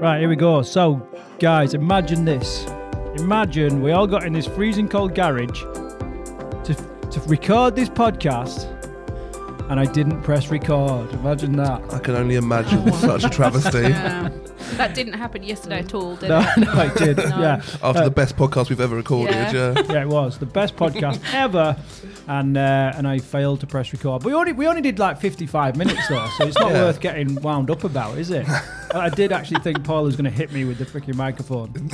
Right, here we go. So, guys, imagine this. Imagine we all got in this freezing cold garage to, to record this podcast and I didn't press record. Imagine that. I can only imagine such a travesty. Yeah. that didn't happen yesterday at all, did No, it? no, I did. No. Yeah. After Uh, the best podcast we've ever recorded, Yeah. yeah. yeah, it was the best podcast ever, and uh, and I failed to press record. But we only we only did like fifty five minutes though, so it's not Yeah. worth getting wound up about, is it? I did actually think Paul was going to hit me with the freaking microphone.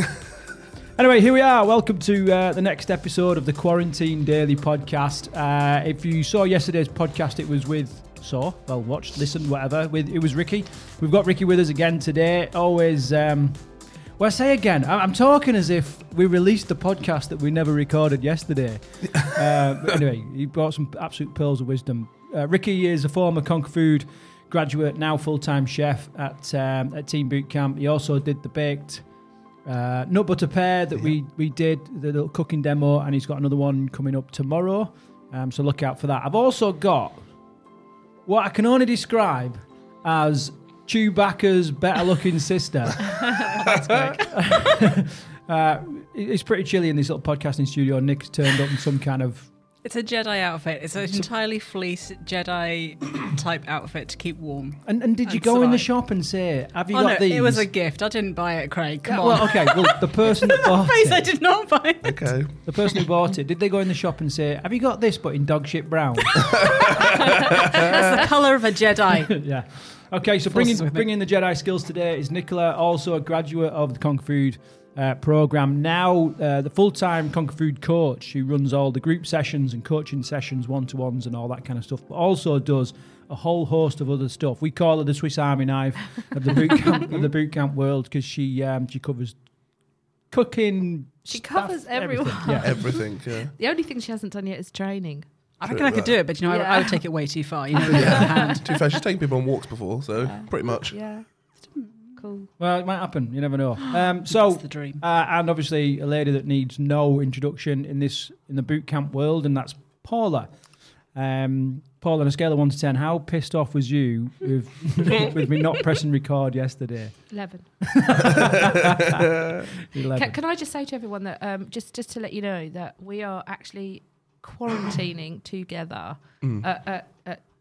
Anyway, here we are. Welcome to uh, the next episode of the Quarantine Daily Podcast. Uh, if you saw yesterday's podcast, it was with saw, well, watched, listened, whatever. With it was Ricky. We've got Ricky with us again today. Always. Um, well, I say again, I- I'm talking as if we released the podcast that we never recorded yesterday. uh, but anyway, he brought some absolute pearls of wisdom. Uh, Ricky is a former Conquer Food graduate, now full-time chef at um, at Team Boot Camp. He also did the baked uh, nut butter pear that we we did the little cooking demo, and he's got another one coming up tomorrow. Um, so look out for that. I've also got what I can only describe as Chewbacca's better-looking sister. uh, it's pretty chilly in this little podcasting studio. Nick's turned up in some kind of It's a Jedi outfit. It's an entirely fleece Jedi type outfit to keep warm. And, and did you And go in the survive. shop and say, "Have you oh got no, these?" it was a gift. I didn't buy it, Craig. Come Yeah, on. Well, okay. Well, the person that bought Face, I it, did not buy it. Okay. the person who bought it, did they go in the shop and say, "Have you got this, but in dog shit brown?" That's the colour of a Jedi. yeah. Okay, so bringing Forces with me. bringing the Jedi skills today is Nicola, also a graduate of the Conquer Food uh, program. Now uh, the full time Conquer Food coach who runs all the group sessions and coaching sessions, one to ones, and all that kind of stuff. But also does a whole host of other stuff. We call her the Swiss Army knife of the boot camp of the boot camp world because she um, she covers cooking. She stuff, covers everyone. everything. Yeah. Everything, yeah. The only thing she hasn't done yet is training. I reckon I could do it, but you know, I, I would take it way too far. You know, with the other hand. To be fair, she's taken people on walks before, so pretty much. Yeah. Cool. Well, it might happen. You never know. Um, so That's the dream. Uh, and obviously, a lady that needs no introduction in this in the boot camp world, and that's Paula. Um, Paula, on a scale of one to ten, how pissed off was you with, with me not pressing record yesterday? 11. 11. Can, can I just say to everyone that um, just just to let you know that we are actually quarantining together Mm. at, at, at,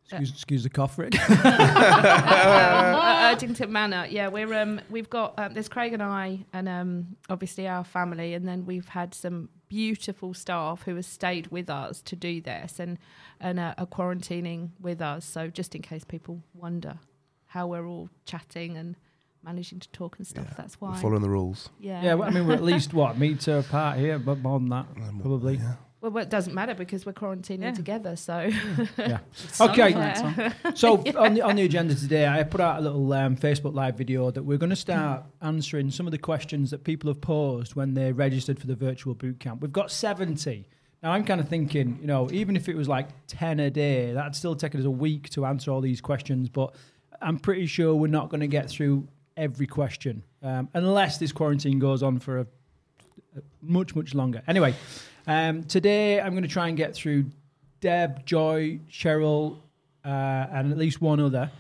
excuse, excuse the cough, Rick. um, at Erdington Manor. Yeah, we're um, we've got um, there's Craig and I, and um, obviously our family, and then we've had some beautiful staff who have stayed with us to do this and and uh, are quarantining with us. So just in case people wonder how we're all chatting and managing to talk and stuff, Yeah, that's We're why. following the rules. yeah. yeah, well, I mean, we're at least, what, a meter apart here, but more than that, Um, probably. yeah. Well, well, it doesn't matter because we're quarantining Yeah. together. So Yeah. It's Okay. sunlight on. So on the on the agenda today, I put out a little um, Facebook Live video that we're going to start answering some of the questions that people have posed when they registered for the virtual boot camp. We've got seventy. Now I'm kind of thinking, you know, even if it was like ten a day, that'd still take us a week to answer all these questions. But I'm pretty sure we're not going to get through every question um, unless this quarantine goes on for a, a much much longer. Anyway, um, today I'm going to try and get through Deb, Joy, Cheryl, uh, and at least one other.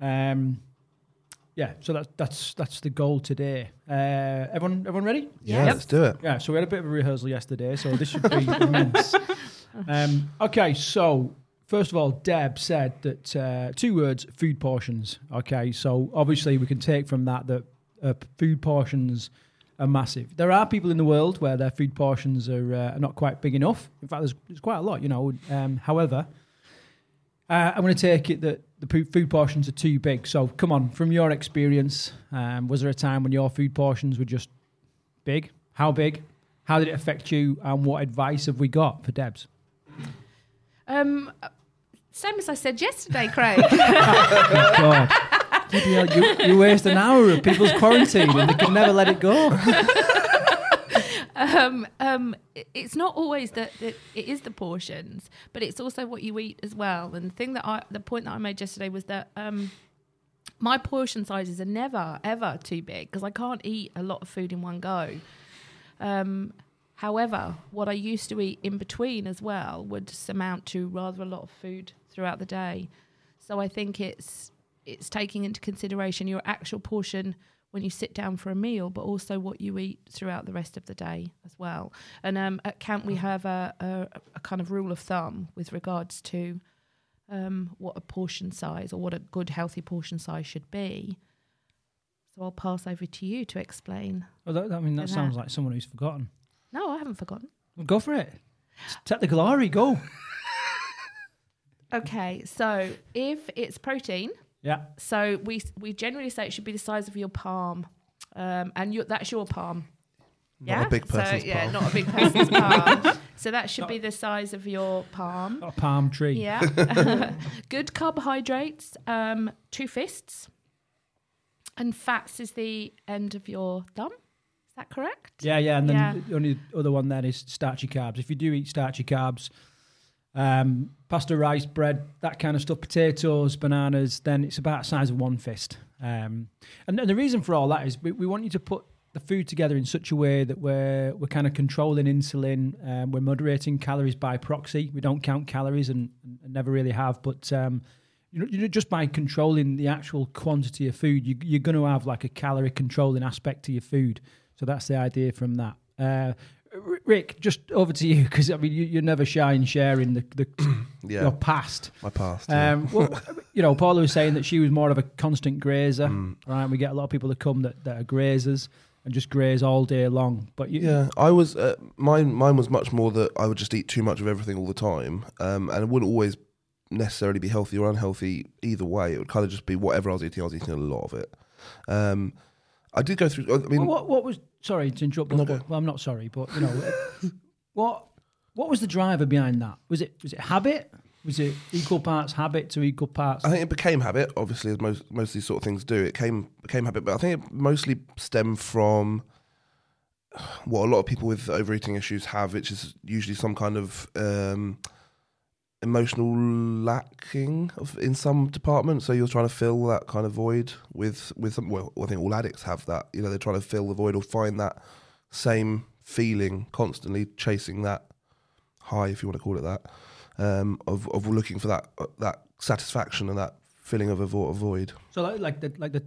Um, yeah, so that's that's that's the goal today. Uh, everyone, everyone ready? Yeah, Yes. let's do it. Yeah, so we had a bit of a rehearsal yesterday, so this should be immense. Um, okay, so first of all, Deb said that uh, two words: food portions. Okay, so obviously we can take from that that uh, food portions are massive. There are people in the world where their food portions are, uh, are not quite big enough. In fact, there's, there's quite a lot, you know. Um, however, uh, I'm going to take it that the food portions are too big. So come on, from your experience, um, was there a time when your food portions were just big? How big? How did it affect you? And what advice have we got for Debs? um, same as I said yesterday, Craig. God. Hell, you, you waste an hour of people's quarantine and they can never let it go. um, um, it's not always that that it is the portions, but it's also what you eat as well. And the thing that I, the point that I made yesterday was that um, my portion sizes are never ever too big because I can't eat a lot of food in one go. Um, however, what I used to eat in between as well would amount to rather a lot of food throughout the day. So I think it's it's taking into consideration your actual portion when you sit down for a meal, but also what you eat throughout the rest of the day as well. And um, at camp, we have a, a, a kind of rule of thumb with regards to um, what a portion size or what a good healthy portion size should be. So I'll pass over to you to explain. Well, that, I mean, that sounds that. like someone who's forgotten. No, I haven't forgotten. Well, go for it. Take the glory. Go. Okay, so if it's protein, Yeah. so we we generally say it should be the size of your palm, um, and your, that's your palm. Not a big person's so, yeah, palm. not a big person's palm. So that should be the size of your palm. Not a palm tree. Yeah. Good carbohydrates, um, two fists, and fats is the end of your thumb. Is that correct? Yeah, yeah, and then Yeah. the only other one then is starchy carbs. If you do eat starchy carbs, um, pasta, rice, bread, that kind of stuff, potatoes, bananas, then it's about the size of one fist. Um, and, and the reason for all that is we, we want you to put the food together in such a way that we're we're kind of controlling insulin, um, we're moderating calories by proxy. We don't count calories and, and never really have, but um, you know, you know, just by controlling the actual quantity of food, you, you're going to have like a calorie controlling aspect to your food. So that's the idea from that. Uh, Rick, just over to you because I mean you, you're never shy in sharing the, the Yeah, your past. my past. yeah. Um, well, you know, Paula was saying that she was more of a constant grazer, Mm. right? We get a lot of people that come that, that are grazers and just graze all day long. But you, Yeah, I was. Uh, mine, mine was much more that I would just eat too much of everything all the time, um, and it wouldn't always necessarily be healthy or unhealthy either way. It would kind of just be whatever I was eating. I was eating a lot of it. Um, I did go through. I mean, Well, what, what was sorry to interrupt? But- go. well, I'm not sorry, but you know, what what was the driver behind that? Was it was it habit? Was it equal parts habit to equal parts? I think it became habit, obviously, as most most of these sort of things do. It came became habit, but I think it mostly stemmed from what a lot of people with overeating issues have, which is usually some kind of um, emotional lacking of in some department. So you're trying to fill that kind of void with with some. Well, I think all addicts have that. You know, they're trying to fill the void or find that same feeling constantly, chasing that high, if you want to call it that, um, of of looking for that uh, that satisfaction and that feeling of a, vo- a void. so like, like the like the,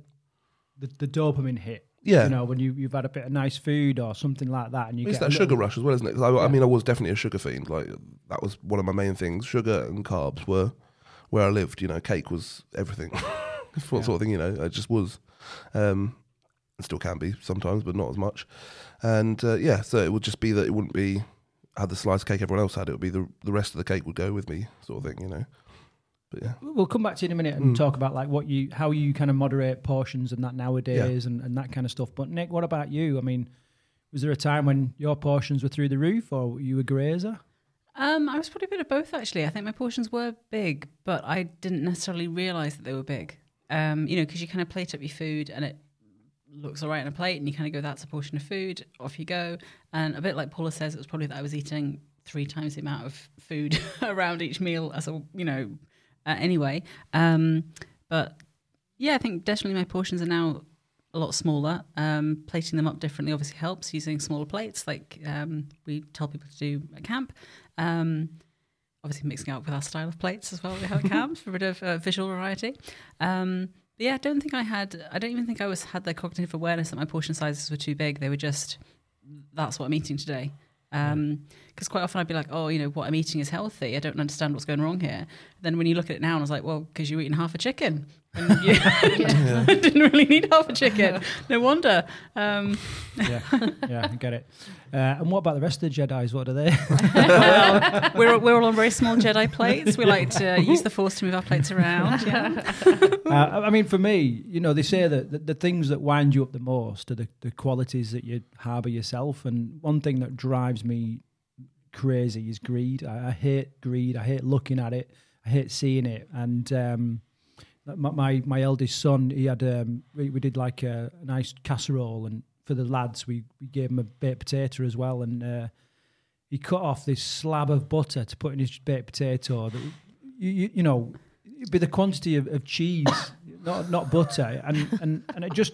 the the dopamine hit. Yeah. You know, when you you've had a bit of nice food or something like that, and you It's get that a sugar little- rush as well, isn't it? 'Cause I, I Yeah. mean, I was definitely a sugar fiend. Like that was one of my main things. Sugar and carbs were where I lived. You know, cake was everything. what sort of thing? You know, it just was. Um, and still can be sometimes, but not as much. And uh, yeah, so it would just be that it wouldn't be I had the slice of cake everyone else had. It would be the the rest of the cake would go with me, sort of thing. You know. But yeah, We'll come back to you in a minute and Mm. talk about like what you how you kind of moderate portions and that nowadays and, and that kind of stuff. But Nick, what about you? I mean, was there a time when your portions were through the roof or were you a grazer? Um, I was probably a bit of both actually. I think my portions were big, but I didn't necessarily realise that they were big. Um, you know, because you kind of plate up your food and it looks all right on a plate, and you kind of go, "That's a portion of food." Off you go, and a bit like Paula says, it was probably that I was eating three times the amount of food around each meal as a you know. Uh, anyway, um, but yeah, I think definitely my portions are now a lot smaller. Um, plating them up differently obviously helps. Using smaller plates, like um, we tell people to do at camp. Um, obviously, mixing up with our style of plates as well. We have at camp for a bit of uh, visual variety. Um, but yeah, I don't think I had. I don't even think I was had the cognitive awareness that my portion sizes were too big. They were just that's what I'm eating today. Because um, quite often I'd be like, oh, you know, what I'm eating is healthy. I don't understand what's going wrong here. Then when you look at it now, and I was like, well, because you're eating half a chicken. And you Yeah. I didn't really need half a chicken. No wonder. Um, Yeah, yeah, I get it. Uh, and what about the rest of the Jedi's? What are they? well, we're, we're all on very small Jedi plates. We like to use the Force to move our plates around. Yeah. uh, I mean, for me, you know, they say that the, the things that wind you up the most are the, the qualities that you harbour yourself. And one thing that drives me crazy is greed. I, I hate greed. I hate looking at it. I hate seeing it. And um, my, my eldest son, he had um, we, we did like a, a nice casserole, and for the lads, we, we gave him a baked potato as well, and. Uh, he cut off this slab of butter to put in his baked potato. That you, you, you know, it'd be the quantity of, of cheese, not not butter, and and and it just.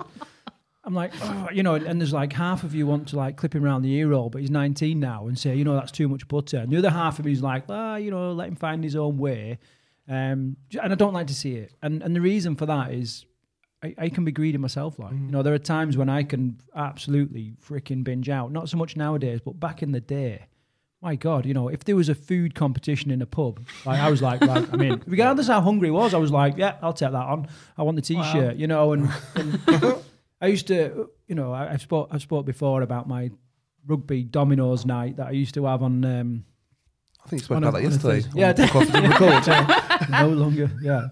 I'm like, oh, you know, and there's like half of you want to like clip him around the ear roll, but he's 19 now, and say, you know, that's too much butter. And the other half of me is like, ah, you know, let him find his own way. Um, and I don't like to see it. And and the reason for that is, I, I can be greedy myself. Like you know, there are times when I can absolutely freaking binge out. Not so much nowadays, but back in the day. My God, you know, if there was a food competition in a pub, like I was like, right, I mean, regardless how hungry I was, I was like, yeah, I'll take that on. I want the t-shirt, you know, and, and I used to, you know, I, I've spoke, I've spoke before about my rugby dominoes night that I used to have on. Um, I think you spoke a- about that yesterday. Yeah, I on the podcast we didn't record. no longer. Yeah.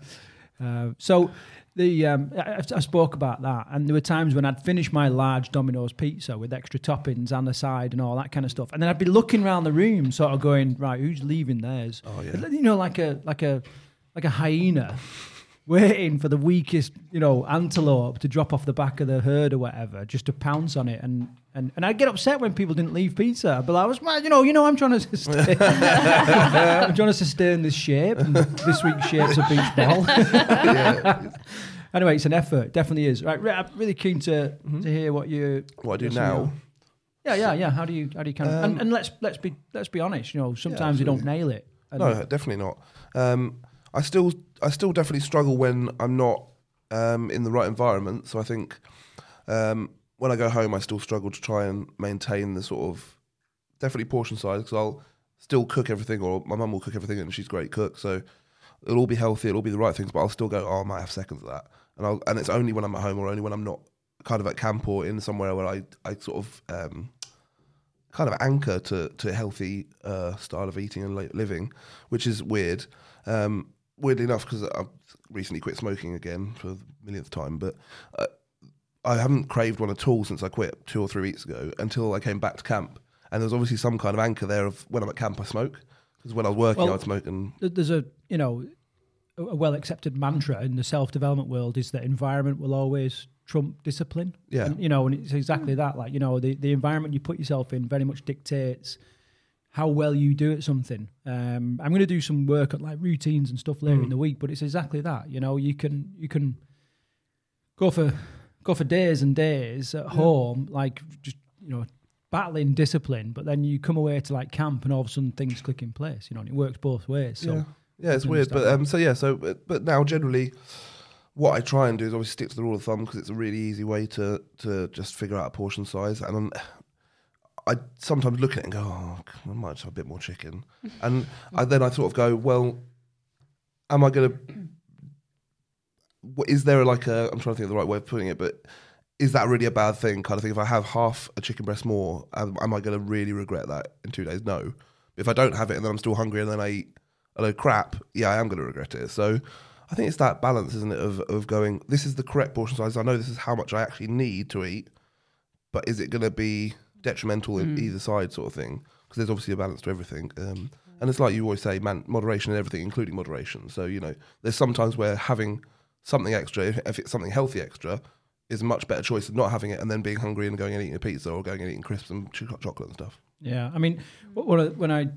Uh, so the um, I, I spoke about that, and there were times when I'd finish my large Domino's pizza with extra toppings and the side and all that kind of stuff, and then I'd be looking around the room, sort of going, right, who's leaving theirs? Oh, yeah. You know, like a like a like a hyena. Waiting for the weakest, you know, antelope to drop off the back of the herd or whatever, just to pounce on it, and and, and I'd get upset when people didn't leave pizza. But I was, well, you know, you know, I'm trying to sustain, I'm trying to sustain this shape. And this week's shape's a beach ball. yeah. Anyway, it's an effort. Definitely is. Right, I'm really keen to Mm-hmm. to hear what you. What I do listen now. to. Yeah, yeah, yeah. How do you how do you kind of and, Um, and let's let's be let's be honest. You know, sometimes you don't nail it. And No, definitely not. Um, I still, I still definitely struggle when I'm not um, in the right environment. So I think um, when I go home, I still struggle to try and maintain the sort of definitely portion size because I'll still cook everything, or my mum will cook everything, and she's a great cook. So it'll all be healthy, it'll all be the right things, but I'll still go. Oh, I might have seconds of that, and I'll, and it's only when I'm at home or only when I'm not kind of at camp or in somewhere where I, I sort of um, kind of anchor to to a healthy uh, style of eating and li- living, which is weird. Um, weirdly enough, because I've recently quit smoking again for the millionth time, but uh, I haven't craved one at all since I quit two or three weeks ago until I came back to camp, and there was obviously some kind of anchor there of when I'm at camp I smoke because when I was working Well, I'd smoke and there's a you know a a well accepted mantra in the self development world is that environment will always trump discipline. Yeah. And, you know, and it's exactly that. Like you know, the the environment you put yourself in very much dictates how well you do at something. Um, I'm going to do some work at like routines and stuff later in the week, but it's exactly that. You know, you can you can go for go for days and days at home, like just you know battling discipline, but then you come away to like camp and all of a sudden things click in place. You know, and it works both ways. So yeah, yeah, it's weird. But um, so yeah, so but, but now generally, what I try and do is always stick to the rule of thumb because it's a really easy way to to just figure out a portion size. And I'm, I sometimes look at it and go, oh, I might have a bit more chicken, and I, then I sort of go, well, am I going to? Is there like a? I'm trying to think of the right way of putting it, but is that really a bad thing? Kind of thing. If I have half a chicken breast more, am, am I going to really regret that in two days? No. If I don't have it and then I'm still hungry and then I eat a load of crap, yeah, I am going to regret it. So I think it's that balance, isn't it, of, of going, this is the correct portion size. I know this is how much I actually need to eat, but is it going to be detrimental in either side, sort of thing? Because there's obviously a balance to everything. Um, and it's like you always say, man, moderation in everything, including moderation. So, you know, there's sometimes where having something extra, if, if it's something healthy extra, is a much better choice than not having it and then being hungry and going and eating a pizza or going and eating crisps and ch- chocolate and stuff. Yeah, I mean, wh- one of, when I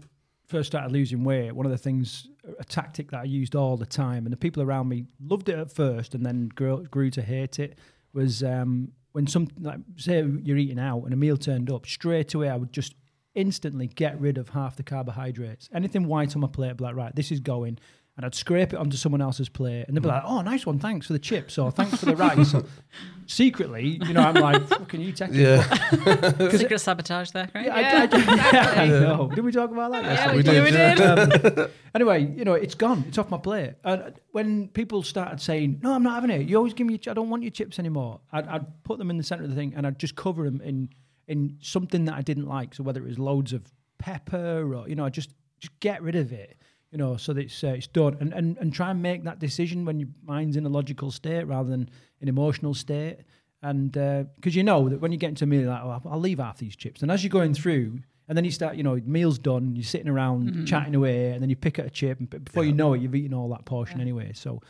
first started losing weight, one of the things, a tactic that I used all the time, and the people around me loved it at first, and then grew, grew to hate it, was um, when some, like, say you're eating out and a meal turned up, straight away I would just instantly get rid of half the carbohydrates. Anything white on my plate, I'd like, right, this is going. And I'd scrape it onto someone else's plate, and they'd be like, "Oh, nice one, thanks for the chips, or thanks for the rice." Secretly, you know, I'm like, "Fucking you, take it." Yeah. Secret sabotage there, right? Yeah, I- Yeah, I, exactly. I know. Did we talk about that? Yeah, yesterday? we, did. We did. Um, anyway, you know, it's gone. It's off my plate. And when people started saying, "No, I'm not having it," you always give me. I don't want your chips anymore. I'd, I'd put them in the center of the thing, and I'd just cover them in in something that I didn't like. So whether it was loads of pepper or you know, I just just get rid of it. You know, so that it's uh, it's done, and, and and try and make that decision when your mind's in a logical state rather than an emotional state. And because you know that when you get into a meal, you're like, oh, I'll- I'll leave half these chips. And as you're going through, and then you start, you know, meal's done, you're sitting around chatting away, and then you pick at a chip, and b- before you know it, you've eaten all that portion anyway. So,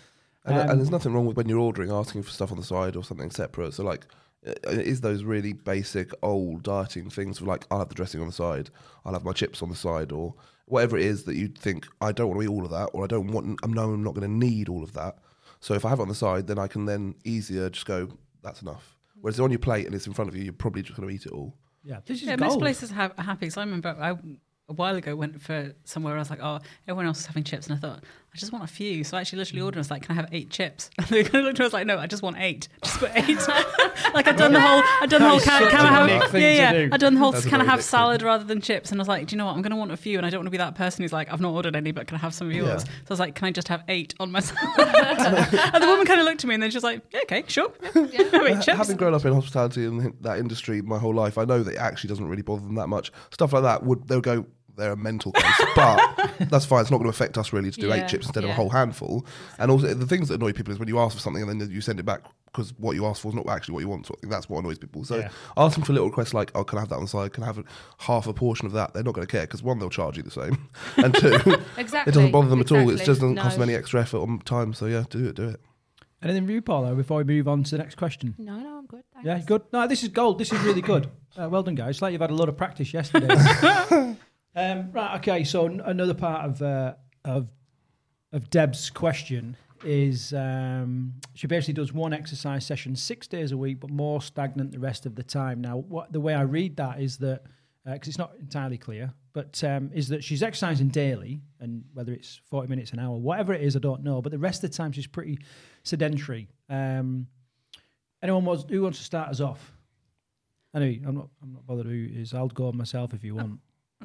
And, um, and there's nothing wrong with when you're ordering, asking for stuff on the side or something separate. So, like, uh, it is those really basic old dieting things of like, I'll have the dressing on the side, I'll have my chips on the side, or whatever it is that you think, I don't want to eat all of that, or I don't want, I'm no, I'm not going to need all of that. So, if I have it on the side, then I can then easier just go, that's enough. Whereas on your plate and it's in front of you, you're probably just going to eat it all. yeah, this is Yeah, gold. most places have, are happy. So I remember I, a while ago went for somewhere. I was like, oh, everyone else is having chips, and I thought I I just want a few. So I actually literally mm. ordered. I was like, "Can I have eight chips?" And they kind of looked at me. I was like, "No, I just want eight. Just put eight. like I'd done the whole. I'd done the whole. That is Can, can a I have? Yeah, yeah. do. I'd done the whole. That's a Can I have Nick thing. salad rather than chips? And I was like, "Do you know what? I'm going to want a few, and I don't want to be that person who's like, I've not ordered any, but can I have some of yours?" Yeah. So I was like, "Can I just have eight on my salad?" and the woman kind of looked at me, and then she was like, yeah, "Okay, sure. Have eight Ha- chips." Having grown up in hospitality and that industry my whole life, I know that it actually doesn't really bother them that much. Stuff like that would they'll go. They're a mental case, but that's fine. It's not going to affect us really to do Yeah, eight chips instead of a yeah. whole handful. And also, the things that annoy people is when you ask for something and then you send it back because what you asked for is not actually what you want. Sort of thing. That's what annoys people. So Yeah. asking for little requests like, "Oh, can I have that on the side? Can I have a, half a portion of that?" They're not going to care because one, they'll charge you the same, and two, Exactly. it doesn't bother them at all. It exactly. just doesn't cost No. them any extra effort or time. So yeah, do it, do it. Anything for you, Paula, before we move on to the next question? No, no, I'm good. Thanks. Yeah, good. No, this is gold. This is really good. Uh, well done, guys. It's like you've had a lot of practice yesterday. um, right. Okay. So n- another part of uh, of of Deb's question is um, she basically does one exercise session six days a week, but more stagnant the rest of the time. Now, what the way I read that is that because it's not entirely clear, but um, is that she's exercising daily, and whether it's forty minutes an hour, whatever it is, I don't know. But the rest of the time, she's pretty sedentary. Um, anyone wants who wants to start us off? Anyway, I'm not. I'm not bothered who it is. I'll go myself if you want.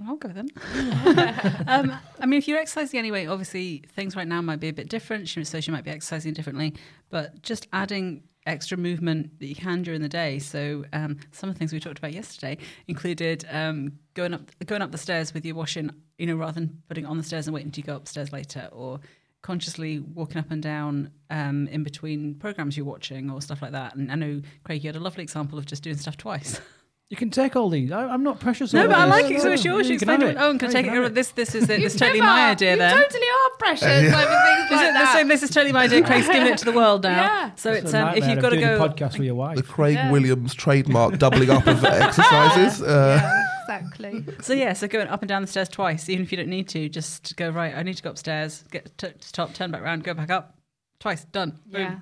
I'll go then. um, I mean, if you're exercising anyway, obviously things right now might be a bit different. So she might be exercising differently, but just adding extra movement that you can during the day. So um, some of the things we talked about yesterday included um, going up going up the stairs with your washing, you know, rather than putting it on the stairs and waiting to go upstairs later, or consciously walking up and down um, in between programs you're watching or stuff like that. And I know Craig, you had a lovely example of just doing stuff twice. You can take all these. I, I'm not precious. No, but I like it. So it's yours. You You can explained it. Oh, and can I No, take it? This, this is it. You've This is totally my idea you totally are precious over things This like is the that. same. This is totally my idea. Craig's giving it to the world now. Yeah. So It's it's um, if you've got to go. podcast with your wife. The Craig Yeah. Williams trademark doubling up of exercises. Uh, yeah, exactly. So yeah, so going up and down the stairs twice, even if you don't need to, just go right. I need to go upstairs, get to stop, turn back round, go back up, twice, done. Boom. Yeah.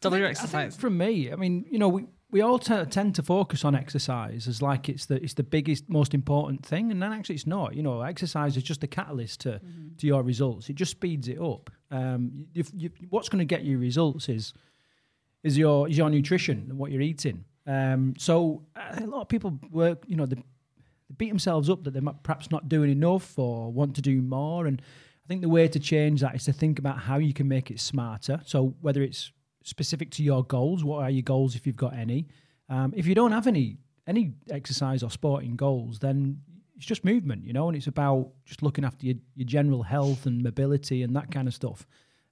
Double your I think exercise. from me, I mean, you know, we, we all t- tend to focus on exercise as like it's the it's the biggest, most important thing, and then actually it's not. You know, exercise is just a catalyst to to your results. It just speeds it up. Um, you, you, what's going to get you results is is your is your nutrition and what you're eating. Um, so uh, a lot of people work, you know, they, they beat themselves up that they're perhaps not doing enough or want to do more. And I think the way to change that is to think about how you can make it smarter. So whether it's specific to your goals, what are your goals if you've got any? Um, if you don't have any any exercise or sporting goals, then it's just movement, you know, and it's about just looking after your, your general health and mobility and that kind of stuff.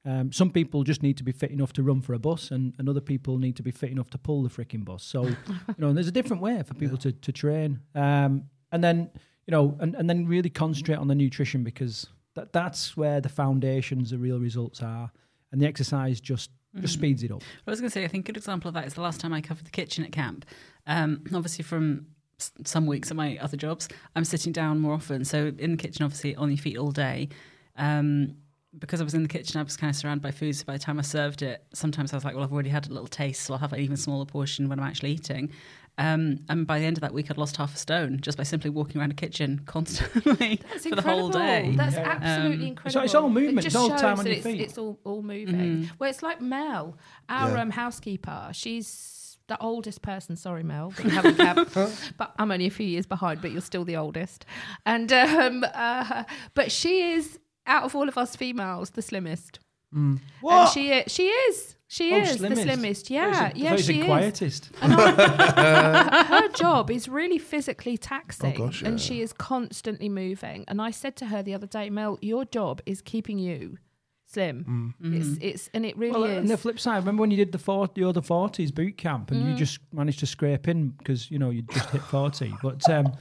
Um, some people just need to be fit enough to run for a bus, and, and other people need to be fit enough to pull the freaking bus. So, you know, there's a different way for people to, to train. Um, and then, you know, and, and then really concentrate on the nutrition because that, that's where the foundations, the real results are. And the exercise just, just speeds it up. I was going to say, I think a good example of that is the last time I covered the kitchen at camp. Um, obviously, from s- some weeks at my other jobs, I'm sitting down more often. So in the kitchen, obviously, on your feet all day. Um, because I was in the kitchen, I was kind of surrounded by food. So by the time I served it, sometimes I was like, well, I've already had a little taste, so I'll have an even smaller portion when I'm actually eating. Um, and by the end of that week, I'd lost half a stone just by simply walking around the kitchen constantly That's for the whole day. That's Yeah. absolutely Um, incredible. So it's all movement, It just it's all time on that your it's, feet. It's all, all moving. Mhm. Well, it's like Mel, our Yeah. um, housekeeper. She's the oldest person. Sorry, Mel, that you haven't kept. but I'm only a few years behind. But you're still the oldest. And um, uh, but she is out of all of us females the slimmest. And What? she is. She is. She Oh, is the slimmest. Yeah, I yeah, thought she said is. quietest. And her job is really physically taxing, Oh, gosh, and she is constantly moving. And I said to her the other day, Mel, your job is keeping you slim. Mm. It's it's and it really Well, is. on the flip side, remember when you did the four, the other forties boot camp, and Mm. you just managed to scrape in because you know you just hit forty. But um,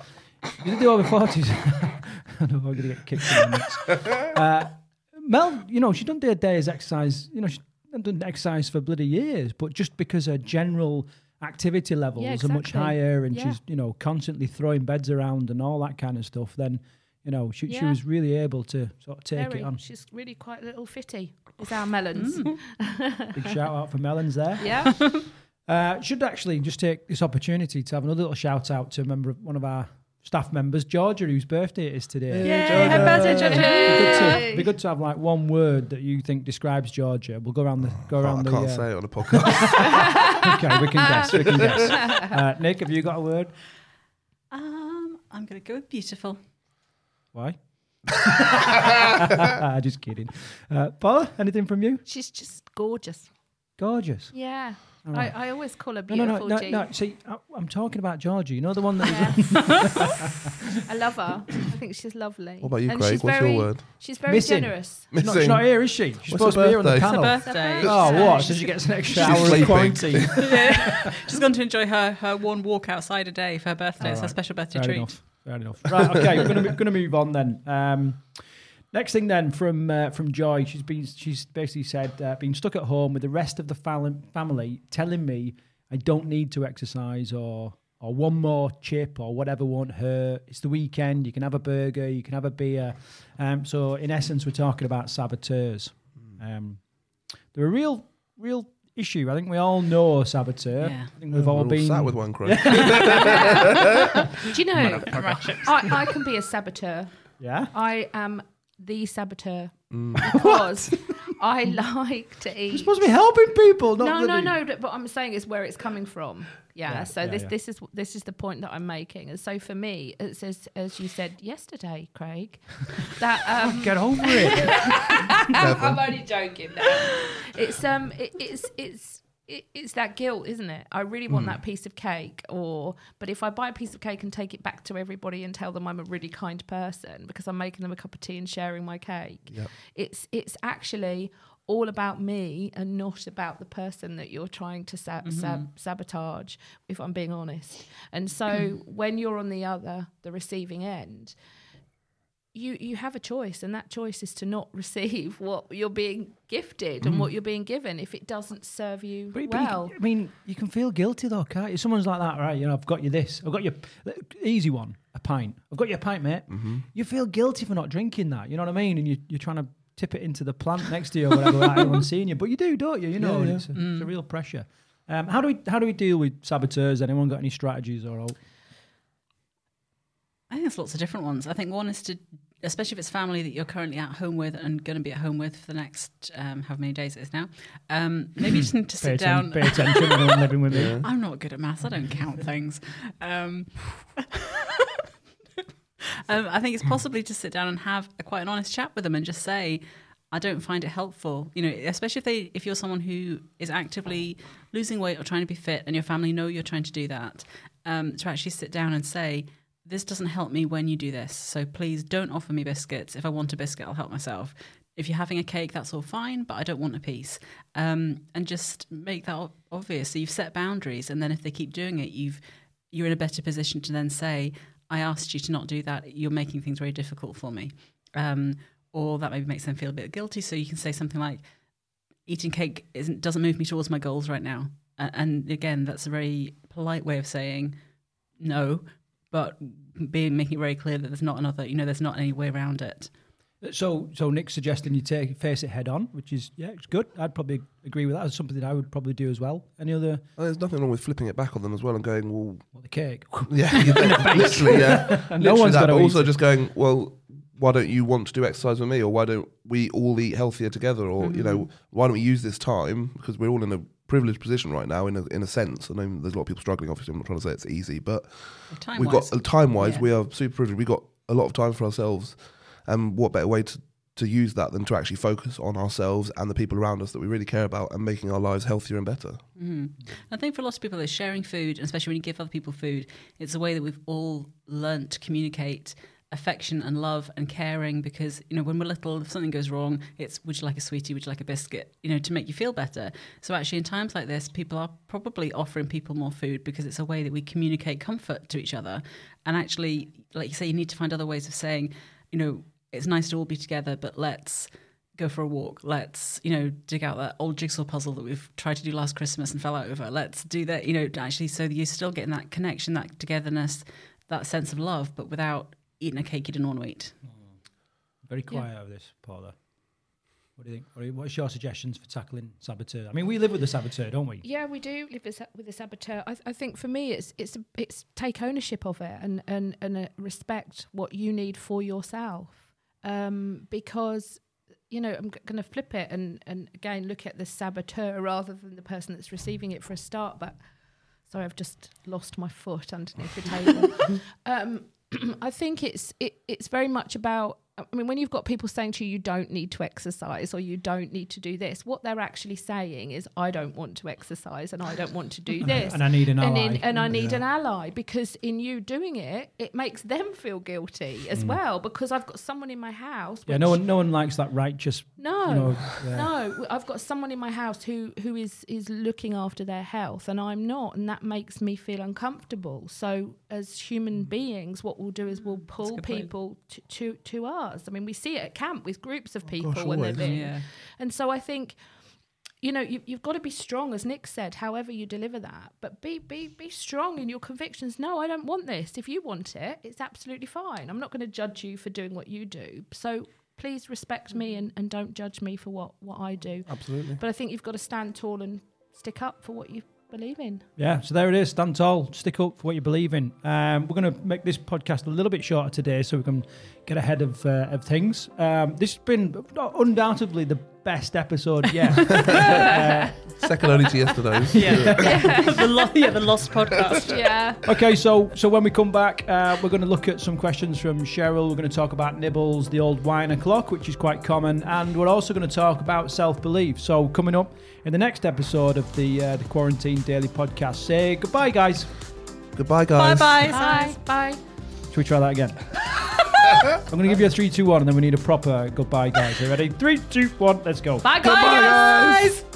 you did the over forties. I know I'm going to get kicked in the nuts. Uh, Mel, you know she done do a day's exercise. You know she hasn't done exercise for bloody years, but just because her general activity levels Yeah, are much higher, and Yeah. she's you know constantly throwing beds around and all that kind of stuff, then. You know, she, she was really able to sort of take Very. it on. She's really quite a little fitty. Is our melons. Big shout out for Melons there. Yeah. Uh, should actually just take this opportunity to have another little shout out to a member of one of our staff members, Georgia, whose birthday it is today. Yay, Georgia. happy birthday, Georgia. Be good, to, be good to have like one word that you think describes Georgia. We'll go around the go I around can't, I the. can't uh, say it on a podcast. okay, we can guess. We can guess. Uh, Nick, have you got a word? Um, I'm going to go with beautiful. Why? Just kidding. Uh, Paula, anything from you? She's just gorgeous. Gorgeous. Yeah. All right. I, I always call her No, no, beautiful. no, no, no. See, I, I'm talking about Georgie. You know the one that. Yeah. I love her. I think she's lovely. what about you, And Craig? she's What's very, your word? She's very Missing. generous. She's not, she's not here, is she? She's What's supposed her to be here on the birthday? It's her birthday. Oh, what? she's- So she gets an extra She's hour of sleeping. quarantine. She's going to enjoy her, her one walk outside a day for her birthday. It's her special birthday Fair treat. enough. Fair enough. Right. Okay. we're gonna going to move on then. Um, next thing then from uh, from Joy, she's been she's basically said uh, being stuck at home with the rest of the fal- family, telling me I don't need to exercise or or one more chip or whatever won't hurt. It's the weekend. You can have a burger. You can have a beer. Um, so in essence, we're talking about saboteurs. Um, they're a real real issue. I think we all know a saboteur. Yeah. I think we've We're all been sat with one, Craig. Do you know? I, I can be a saboteur. Yeah. I am the saboteur Mm. because I like to You're eat. supposed to be helping people, not No, no, bloody- no. But what I'm saying is where it's coming from. Yeah. Yeah, so yeah, this yeah. this is this is the point that I'm making. And so for me, it's as as you said yesterday, Craig, that um, Get over it. I'm only joking. Now. It's um, it, it's it's. It, it's that guilt, isn't it? I really want that hmm. piece of cake, or but if I buy a piece of cake and take it back to everybody and tell them I'm a really kind person because I'm making them a cup of tea and sharing my cake, Yep. it's it's actually all about me and not about the person that you're trying to sab- mm-hmm. sab- sabotage if i'm being honest and so hmm. when you're on the other the receiving end you you have a choice and that choice is to not receive what you're being gifted and mm. what you're being given if it doesn't serve you But, but you well I mean, you can feel guilty though, can't you? Someone's like that, right? You know, I've got you this. I've got you easy one, a pint. I've got you a pint, mate. Mm-hmm. You feel guilty for not drinking that. You know what I mean? And you, you're trying to tip it into the plant next to you or whatever without anyone seeing you. But you do, don't you? You know, Yeah, yeah. It's, a, it's a mm. real pressure. Um, how do we how do we deal with saboteurs? Anyone got any strategies or? I think there's lots of different ones. I think one is to, especially if it's family that you're currently at home with and going to be at home with for the next um, how many days it is now. Um, maybe you just need to sit down. pay attention when I'm living with me. I'm not good at maths. I don't count things. Um, um, I think it's possibly to sit down and have a, quite an honest chat with them and just say, I don't find it helpful. You know, especially if they if you're someone who is actively losing weight or trying to be fit, and your family know you're trying to do that, um, to actually sit down and say. This doesn't help me when you do this. So please don't offer me biscuits. If I want a biscuit, I'll help myself. If you're having a cake, that's all fine, but I don't want a piece. Um, and just make that obvious. So you've set boundaries, and then if they keep doing it, you've you're in a better position to then say, "I asked you to not do that. You're making things very difficult for me." Um, or that maybe makes them feel a bit guilty. So you can say something like, "Eating cake isn't doesn't move me towards my goals right now." And again, that's a very polite way of saying no, but being making it very clear that there's not another, you know, there's not any way around it. Uh, so, so Nick's suggesting you take face it head on, which is yeah, it's good. I'd probably agree with that. It's something that I would probably do as well. Any other? And there's nothing wrong with flipping it back on them as well and going, well, What the cake? yeah, yeah literally, yeah. And no Literally one's that, got to but also it. just going, well, why don't you want to do exercise with me, or why don't we all eat healthier together, or you mm-hmm. know, why don't we use this time because we're all in a privileged position right now, in a in a sense. I know there's a lot of people struggling. Obviously, I'm not trying to say it's easy, but we've got time wise, Yeah. we are super privileged. We've got a lot of time for ourselves, and what better way to to use that than to actually focus on ourselves and the people around us that we really care about and making our lives healthier and better. Mm. I think for a lot of people, it's sharing food, and especially when you give other people food, it's a way that we've all learnt to communicate affection and love and caring because you know when we're little if something goes wrong it's would you like a sweetie would you like a biscuit you know to make you feel better so actually in times like this people are probably offering people more food because it's a way that we communicate comfort to each other and actually like you say you need to find other ways of saying you know it's nice to all be together but let's go for a walk. Let's, you know, dig out that old jigsaw puzzle that we've tried to do last Christmas and fell out over. Let's do that, you know, actually, so you're still getting that connection, that togetherness, that sense of love, but without eating a cake you didn't want to eat. Very quiet over this, Paula. What do you think? What are, what's your suggestions for tackling saboteur? I mean, we live with the saboteur, don't we? Yeah, we do live with, the saboteur. I, I think for me, it's it's it's take ownership of it and and and uh, respect what you need for yourself. Um, because you know, I'm g- going to flip it and and again look at the saboteur rather than the person that's receiving it for a start. But sorry, I've just lost my foot underneath the table. um, I think it's it, it's very much about. I mean, when you've got people saying to you, you don't need to exercise or you don't need to do this, what they're actually saying is, I don't want to exercise and I don't want to do this. And I need an and, ally. in, and I need an ally because in you doing it, it makes them feel guilty as well because I've got someone in my house. Mm. yeah, no one, no one likes that righteous. no, You know, yeah. no, I've got someone in my house who who is is looking after their health, and I'm not, and that makes me feel uncomfortable. So, as human beings, what we'll do is we'll pull people to, to to us. I mean, we see it at camp with groups of oh, people gosh, when they're always. in, Yeah. and so I think. You know, you, you've got to be strong, as Nick said. However, you deliver that, but be be be strong in your convictions. No, I don't want this. If you want it, it's absolutely fine. I'm not going to judge you for doing what you do. So please respect me and, and don't judge me for what, what I do. Absolutely. But I think you've got to stand tall and stick up for what you believe in. Yeah, so there it is. Stand tall, stick up for what you believe in. Um, we're going to make this podcast a little bit shorter today so we can get ahead of uh, of things. Um, this has been undoubtedly the best episode yet. uh, Second only to yesterday's. Yeah. the, lo- yeah, the lost podcast. Yeah. okay, so so when we come back, uh, we're going to look at some questions from Cheryl. We're going to talk about nibbles, the old wine o'clock, which is quite common, and we're also going to talk about self belief. So coming up in the next episode of the uh, the Quarantine Daily Podcast, say goodbye, guys. Goodbye, guys. Bye guys. bye. Bye. Bye. Should we try that again? I'm going to give you a three, two, one, and then we need a proper goodbye, guys. Are you ready? Three, two, one, let's go. Bye, Goodbye, guys. guys.